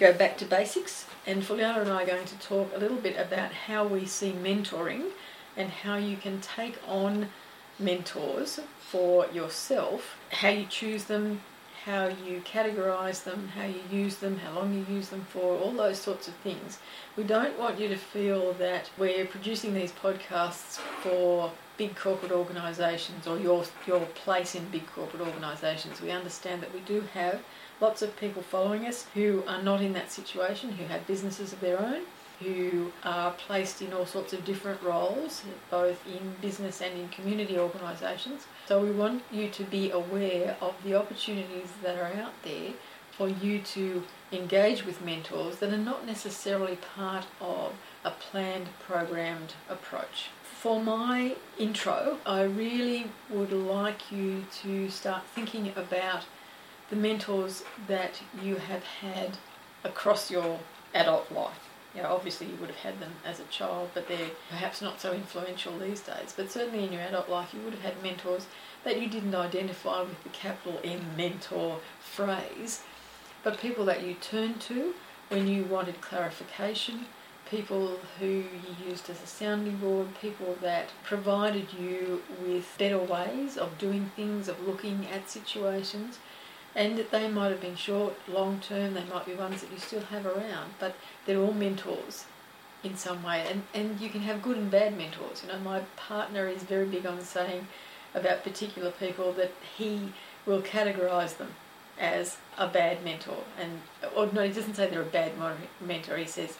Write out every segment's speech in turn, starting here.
go back to basics, and Fuliana and I are going to talk a little bit about how we see mentoring and how you can take on mentors for yourself, how you choose them, how you categorize them, how you use them, how long you use them for, all those sorts of things. We don't want you to feel that we're producing these podcasts for big corporate organisations or your your place in big corporate organisations. We understand that we do have lots of people following us who are not in that situation, who have businesses of their own, who are placed in all sorts of different roles, both in business and in community organisations. So we want you to be aware of the opportunities that are out there for you to engage with mentors that are not necessarily part of a planned, programmed approach. For my intro, I really would like you to start thinking about the mentors that you have had across your adult life you know, obviously you would have had them as a child, but they're perhaps not so influential these days. But certainly in your adult life, you would have had mentors that you didn't identify with the capital M mentor phrase, but people that you turned to when you wanted clarification, people who you used as a sounding board, people that provided you with better ways of doing things, of looking at situations and they might have been short, long term, they might be ones that you still have around, but they're all mentors in some way. And, and you can have good and bad mentors. You know, my partner is very big on saying about particular people that he will categorise them as a bad mentor. And or no, he doesn't say they're a bad mentor. He says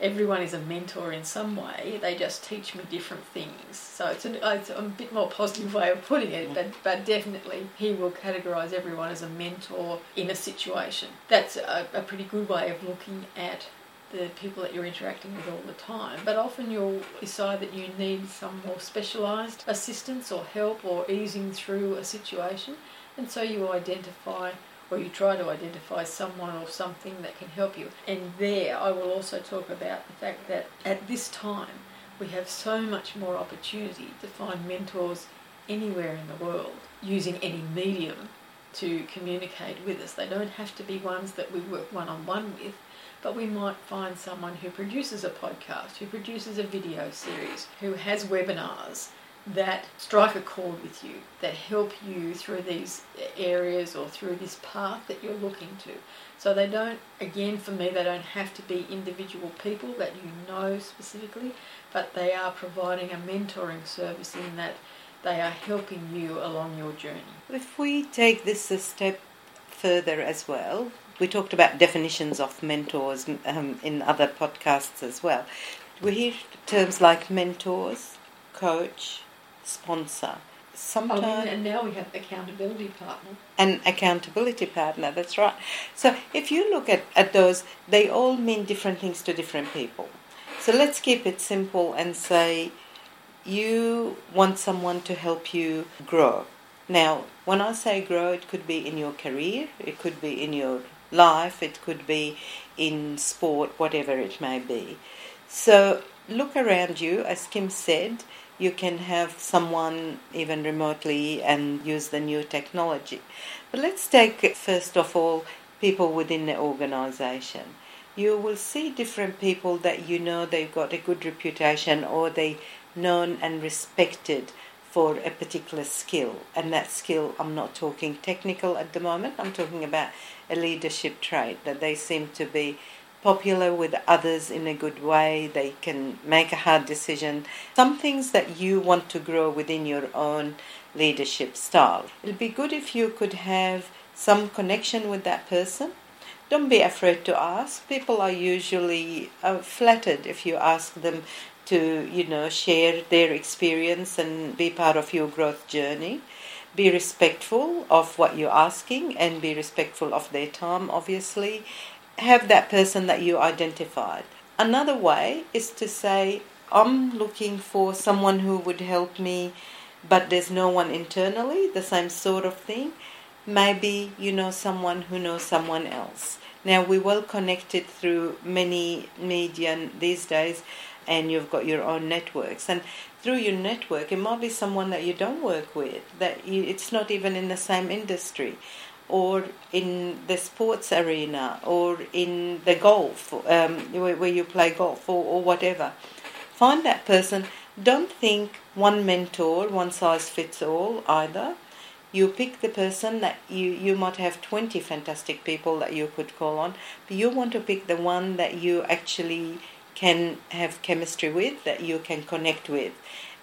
everyone is a mentor in some way. They just teach me different things. So it's, an, uh, it's a bit more positive way of putting it, but, but definitely he will categorise everyone as a mentor in a situation. That's a, a pretty good way of looking at the people that you're interacting with all the time. But often you'll decide that you need some more specialised assistance or help or easing through a situation, and so you identify or you try to identify someone or something that can help you. And there I will also talk about the fact that at this time we have so much more opportunity to find mentors anywhere in the world using any medium to communicate with us. They don't have to be ones that we work one on one with, but we might find someone who produces a podcast, who produces a video series, who has webinars, that strike a chord with you, that help you through these areas or through this path that you're looking to. So they don't, again, for me, they don't have to be individual people that you know specifically, but they are providing a mentoring service in that they are helping you along your journey. If we take this a step further as well, we talked about definitions of mentors um, in other podcasts as well. We hear terms like mentors, coach, sponsor. Sometimes, oh, and now we have accountability partner. An accountability partner, that's right. So if you look at, at those, they all mean different things to different people. So let's keep it simple and say you want someone to help you grow. Now, when I say grow, it could be in your career, it could be in your life, it could be in sport, whatever it may be. So look around you, as Kim said, you can have someone even remotely and use the new technology. But let's take, first of all, people within the organization. You will see different people that you know they've got a good reputation or they known and respected for a particular skill. And that skill, I'm not talking technical at the moment, I'm talking about a leadership trait that they seem to be popular with others in a good way, they can make a hard decision. Some things that you want to grow within your own leadership style. It'd be good if you could have some connection with that person. Don't be afraid to ask. People are usually uh, flattered if you ask them to, you know, share their experience and be part of your growth journey. Be respectful of what you're asking and be respectful of their time, obviously, have that person that you identified. Another way is to say, I'm looking for someone who would help me, but there's no one internally, the same sort of thing. Maybe you know someone who knows someone else. Now, we're well connected through many media these days, and you've got your own networks. And through your network, it might be someone that you don't work with, that you, it's not even in the same industry or in the sports arena or in the golf um, where, where you play golf or, or whatever. Find that person. Don't think one mentor, one size fits all either. You pick the person that you, you might have 20 fantastic people that you could call on, but you want to pick the one that you actually can have chemistry with, that you can connect with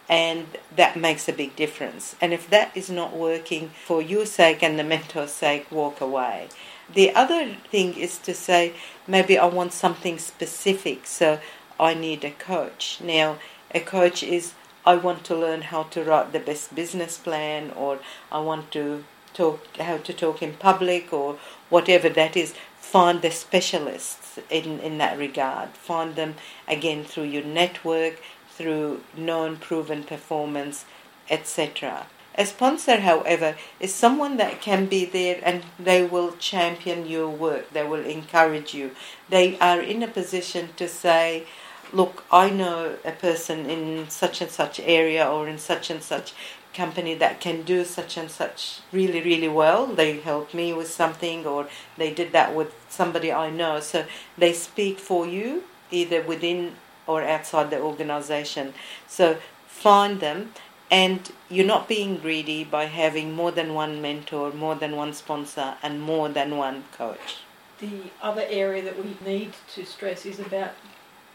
and that makes a big difference. And if that is not working for your sake and the mentor's sake, walk away. The other thing is to say, maybe I want something specific, so I need a coach. Now, a coach is I want to learn how to write the best business plan, or I want to talk how to talk in public, or whatever that is. Find the specialists in, in that regard. Find them again through your network through known proven performance, etc. A sponsor, however, is someone that can be there and they will champion your work, they will encourage you. They are in a position to say, Look, I know a person in such and such area or in such and such company that can do such and such really, really well. They helped me with something or they did that with somebody I know. So they speak for you, either within or outside the organization. So find them and you're not being greedy by having more than one mentor, more than one sponsor, and more than one coach. The other area that we need to stress is about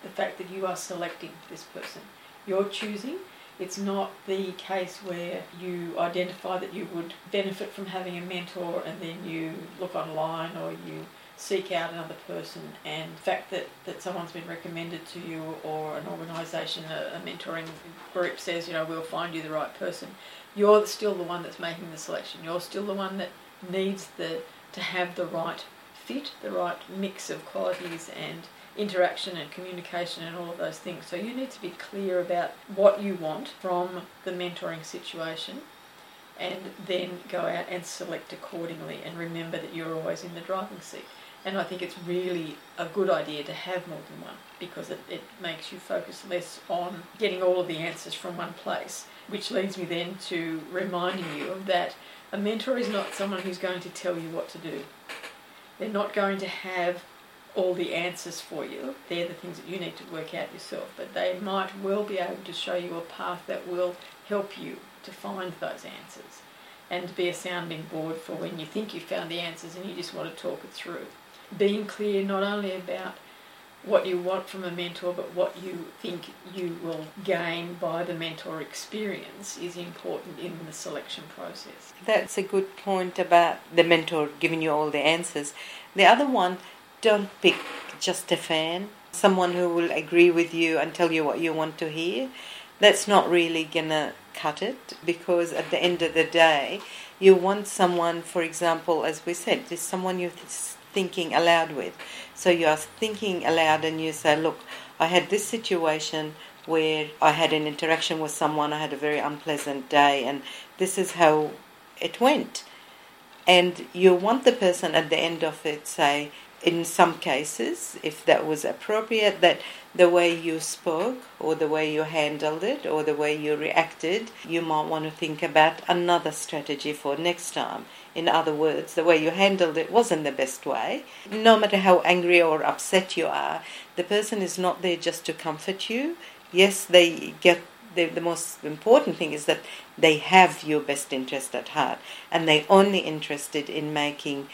the fact that you are selecting this person. You're choosing. It's not the case where you identify that you would benefit from having a mentor and then you look online or you seek out another person and the fact that, that someone's been recommended to you or an organisation, a, a, mentoring group says, you know, we'll find you the right person, you're still the one that's making the selection. You're still the one that needs the to have the right fit, the right mix of qualities and interaction and communication and all of those things. So you need to be clear about what you want from the mentoring situation and then go out and select accordingly and remember that you're always in the driving seat. And I think it's really a good idea to have more than one because it, it makes you focus less on getting all of the answers from one place. Which leads me then to reminding you that a mentor is not someone who's going to tell you what to do. They're not going to have all the answers for you. They're the things that you need to work out yourself. But they might well be able to show you a path that will help you to find those answers and be a sounding board for when you think you've found the answers and you just want to talk it through being clear not only about what you want from a mentor, but what you think you will gain by the mentor experience is important in the selection process. That's a good point about the mentor giving you all the answers. The other one, don't pick just a fan, someone who will agree with you and tell you what you want to hear. That's not really gonna cut it because at the end of the day, you want someone, for example, as we said, there's someone you thinking aloud with. So you are thinking aloud and you say, look, I had this situation where I had an interaction with someone, I had a very unpleasant day, and this is how it went. And you want the person at the end of it say, in some cases, if that was appropriate, that the way you spoke or the way you handled it or the way you reacted, you might want to think about another strategy for next time. In other words, the way you handled it wasn't the best way. No matter how angry or upset you are, the person is not there just to comfort you. Yes, they get the, the most important thing is that they have your best interest at heart and they're only interested in making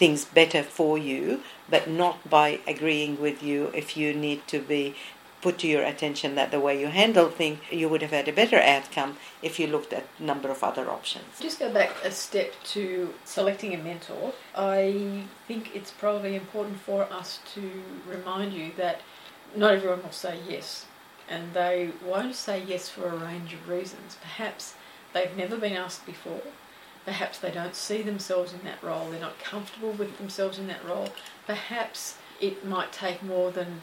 things better for you, but not by agreeing with you if you need to be put to your attention that the way you handle things, you would have had a better outcome if you looked at a number of other options. Just go back a step to selecting a mentor. I think it's probably important for us to remind you that not everyone will say yes, and they won't say yes for a range of reasons. Perhaps they've never been asked before. Perhaps they don't see themselves in that role. They're not comfortable with themselves in that role. Perhaps it might take more than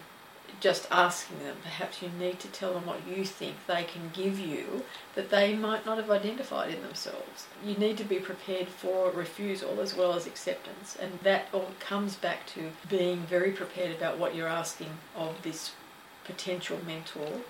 just asking them. Perhaps you need to tell them what you think they can give you that they might not have identified in themselves. You need to be prepared for refusal as well as acceptance, and that all comes back to being very prepared about what you're asking of this potential mentor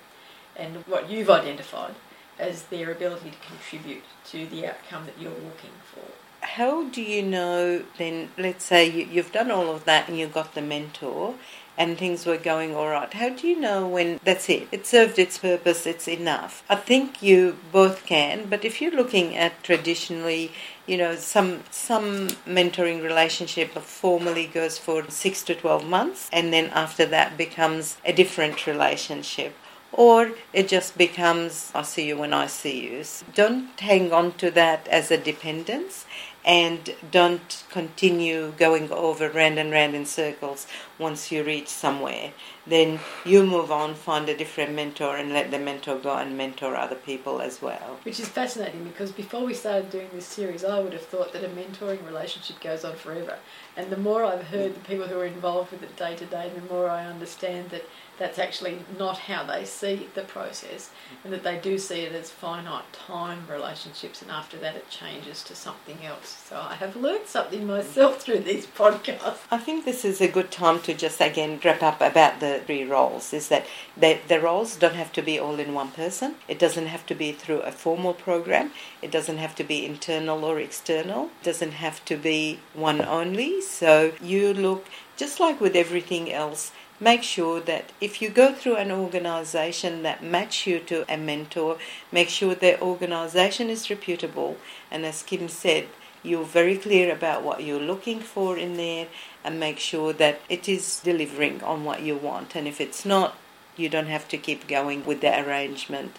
and what you've identified as their ability to contribute to the outcome that you're looking for. how do you know then, let's say you, you've done all of that and you got the mentor and things were going all right. How do you know when that's it? It served its purpose, it's enough. I think you both can, but if you're looking at traditionally, you know, some some mentoring relationship formally goes for 6 to 12 months and then after that becomes a different relationship or it just becomes I see you when I see you. Don't hang on to that as a dependence and don't continue going over round and round in circles once you reach somewhere. Then you move on, find a different mentor, and let the mentor go and mentor other people as well. Which is fascinating because before we started doing this series, I would have thought that a mentoring relationship goes on forever. And the more I've heard the people who are involved with it day to day, the more I understand that that's actually not how they see the process and that they do see it as finite time relationships and after that it changes to something else. So I have learned something myself through these podcasts. I think this is a good time to just again wrap up about the three roles is that they, the roles don't have to be all in one person. It doesn't have to be through a formal program. It doesn't have to be internal or external. It doesn't have to be one only. So you look just like with everything else make sure that if you go through an organization that match you to a mentor, make sure the organization is reputable. And as Kim said, you're very clear about what you're looking for in there and make sure that it is delivering on what you want. And if it's not, you don't have to keep going with the arrangement.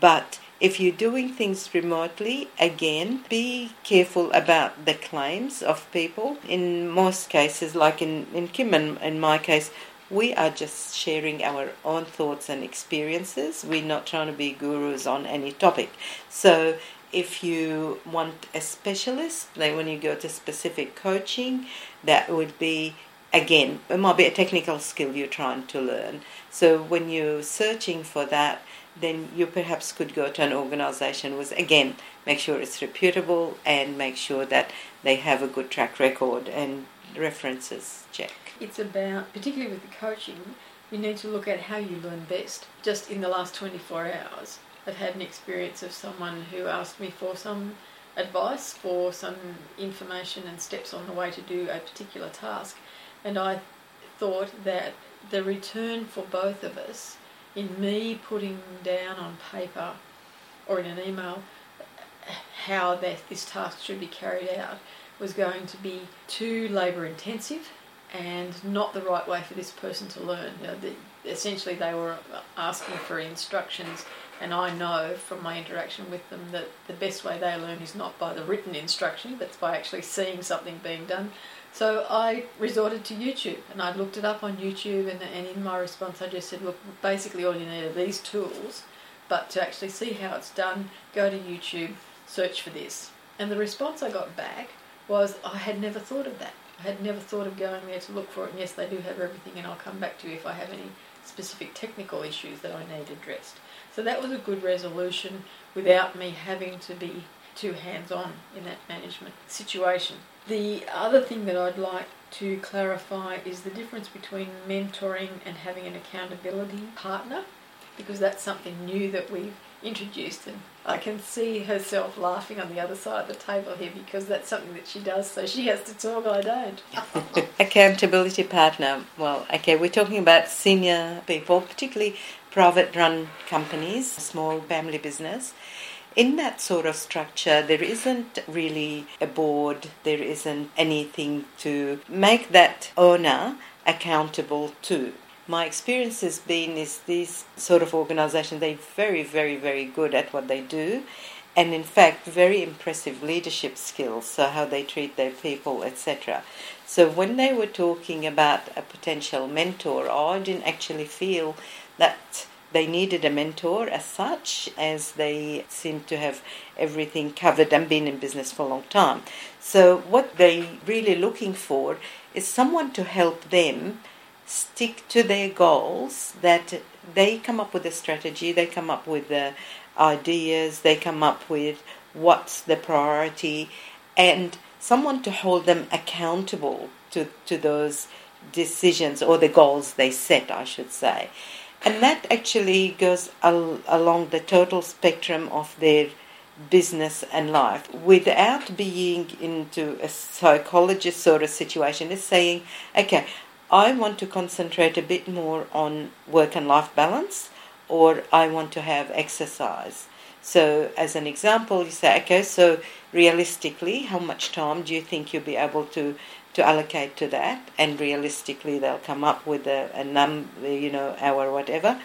But if you're doing things remotely, again, be careful about the claims of people. In most cases, like in, in Kim and in my case, we are just sharing our own thoughts and experiences. We're not trying to be gurus on any topic. So if you want a specialist, like when you go to specific coaching, that would be again, it might be a technical skill you're trying to learn. So when you're searching for that, then you perhaps could go to an organization with again make sure it's reputable and make sure that they have a good track record and references check it's about, particularly with the coaching, you need to look at how you learn best. Just in the last 24 hours, I've had an experience of someone who asked me for some advice for some information and steps on the way to do a particular task. And I thought that the return for both of us in me putting down on paper or in an email how that this task should be carried out was going to be too labour intensive and not the right way for this person to learn. You know, the, essentially, they were asking for instructions, and I know from my interaction with them that the best way they learn is not by the written instruction, but it's by actually seeing something being done. So I resorted to YouTube, and I looked it up on YouTube, and, and in my response, I just said, look, basically all you need are these tools, but to actually see how it's done, go to YouTube, search for this. And the response I got back was, I had never thought of that. I had never thought of going there to look for it, and yes, they do have everything, and I'll come back to you if I have any specific technical issues that I need addressed. So that was a good resolution without me having to be too hands on in that management situation. The other thing that I'd like to clarify is the difference between mentoring and having an accountability partner, because that's something new that we've introduced and I can see herself laughing on the other side of the table here because that's something that she does, so she has to talk, I don't. Accountability partner. Well, okay, we're talking about senior people, particularly private run companies, small family business. In that sort of structure, there isn't really a board, there isn't anything to make that owner accountable to my experience has been is these sort of organizations they're very very very good at what they do and in fact very impressive leadership skills so how they treat their people etc so when they were talking about a potential mentor i didn't actually feel that they needed a mentor as such as they seemed to have everything covered and been in business for a long time. So what they're really looking for is someone to help them stick to their goals, that they come up with a strategy, they come up with the ideas, they come up with what's the priority, and someone to hold them accountable to, to those decisions or the goals they set, I should say. And that actually goes al- along the total spectrum of their business and life without being into a psychologist sort of situation is saying okay i want to concentrate a bit more on work and life balance or i want to have exercise so as an example you say okay so realistically how much time do you think you'll be able to to allocate to that and realistically they'll come up with a, a number you know hour whatever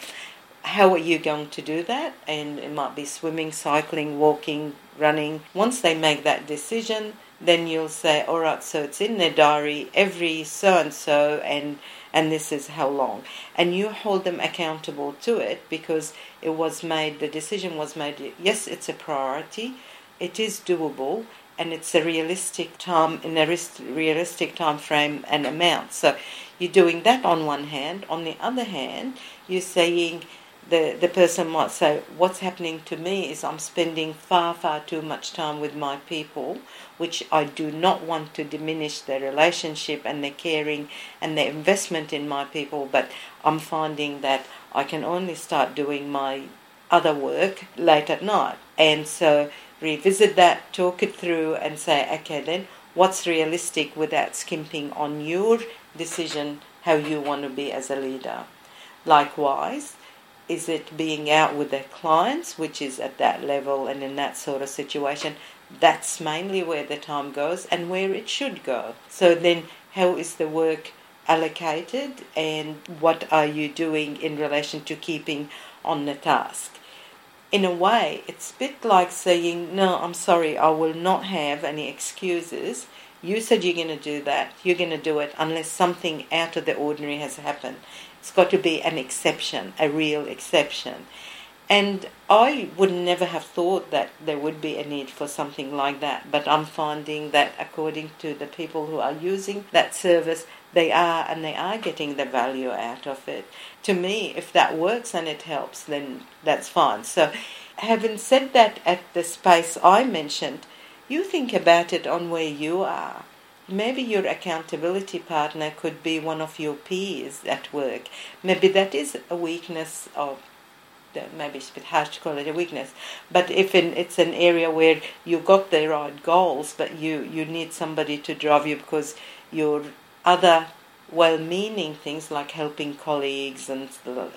how are you going to do that? And it might be swimming, cycling, walking, running. Once they make that decision, then you'll say, all right, so it's in their diary every so and so, and and this is how long. And you hold them accountable to it because it was made, the decision was made. Yes, it's a priority, it is doable, and it's a realistic time in a realistic time frame and amount. So you're doing that on one hand. On the other hand, you're saying the, the person might say, What's happening to me is I'm spending far, far too much time with my people, which I do not want to diminish their relationship and their caring and their investment in my people, but I'm finding that I can only start doing my other work late at night. And so revisit that, talk it through, and say, Okay, then what's realistic without skimping on your decision how you want to be as a leader? Likewise, is it being out with their clients, which is at that level and in that sort of situation? That's mainly where the time goes and where it should go. So then, how is the work allocated and what are you doing in relation to keeping on the task? In a way, it's a bit like saying, No, I'm sorry, I will not have any excuses. You said you're going to do that. You're going to do it unless something out of the ordinary has happened. It's got to be an exception, a real exception. And I would never have thought that there would be a need for something like that. But I'm finding that according to the people who are using that service, they are and they are getting the value out of it. To me, if that works and it helps, then that's fine. So, having said that, at the space I mentioned, you think about it on where you are maybe your accountability partner could be one of your peers at work. Maybe that is a weakness of maybe it's a bit harsh to call it a weakness, but if in, it's an area where you got the right goals, but you, you need somebody to drive you because your other well meaning things like helping colleagues and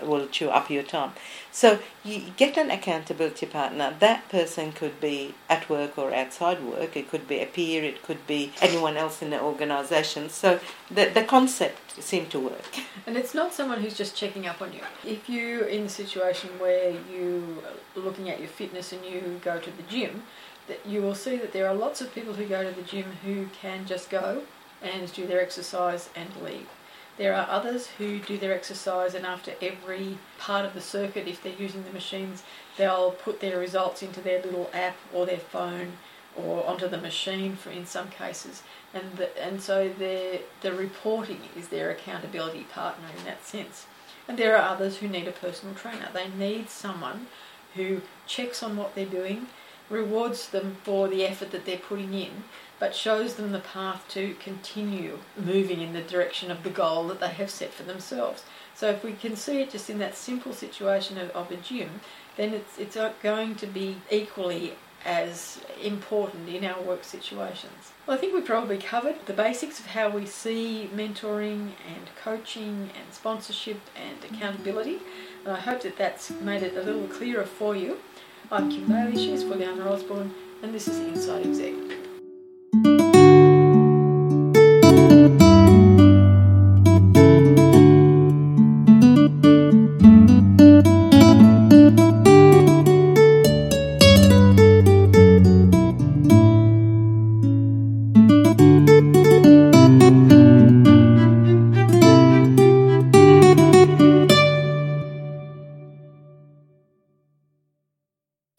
will chew up your time. So you get an accountability partner. That person could be at work or outside work. It could be a peer. It could be anyone else in the organisation. So the, the concept seemed to work. And it's not someone who's just checking up on you. If you're in a situation where you are looking at your fitness and you go to the gym, that you will see that there are lots of people who go to the gym who can just go and do their exercise and leave. There are others who do their exercise and after every part of the circuit, if they're using the machines, they'll put their results into their little app or their phone or onto the machine for in some cases. And the, and so the the reporting is their accountability partner in that sense. And there are others who need a personal trainer. They need someone who checks on what they're doing, rewards them for the effort that they're putting in, but shows them the path to continue moving in the direction of the goal that they have set for themselves. So if we can see it just in that simple situation of, of a gym, then it's, it's going to be equally as important in our work situations. Well, I think we probably covered the basics of how we see mentoring and coaching and sponsorship and accountability, and I hope that that's made it a little clearer for you. I'm Kim Bailey, she's Fuliana Osborne, and this is Inside Exec thank you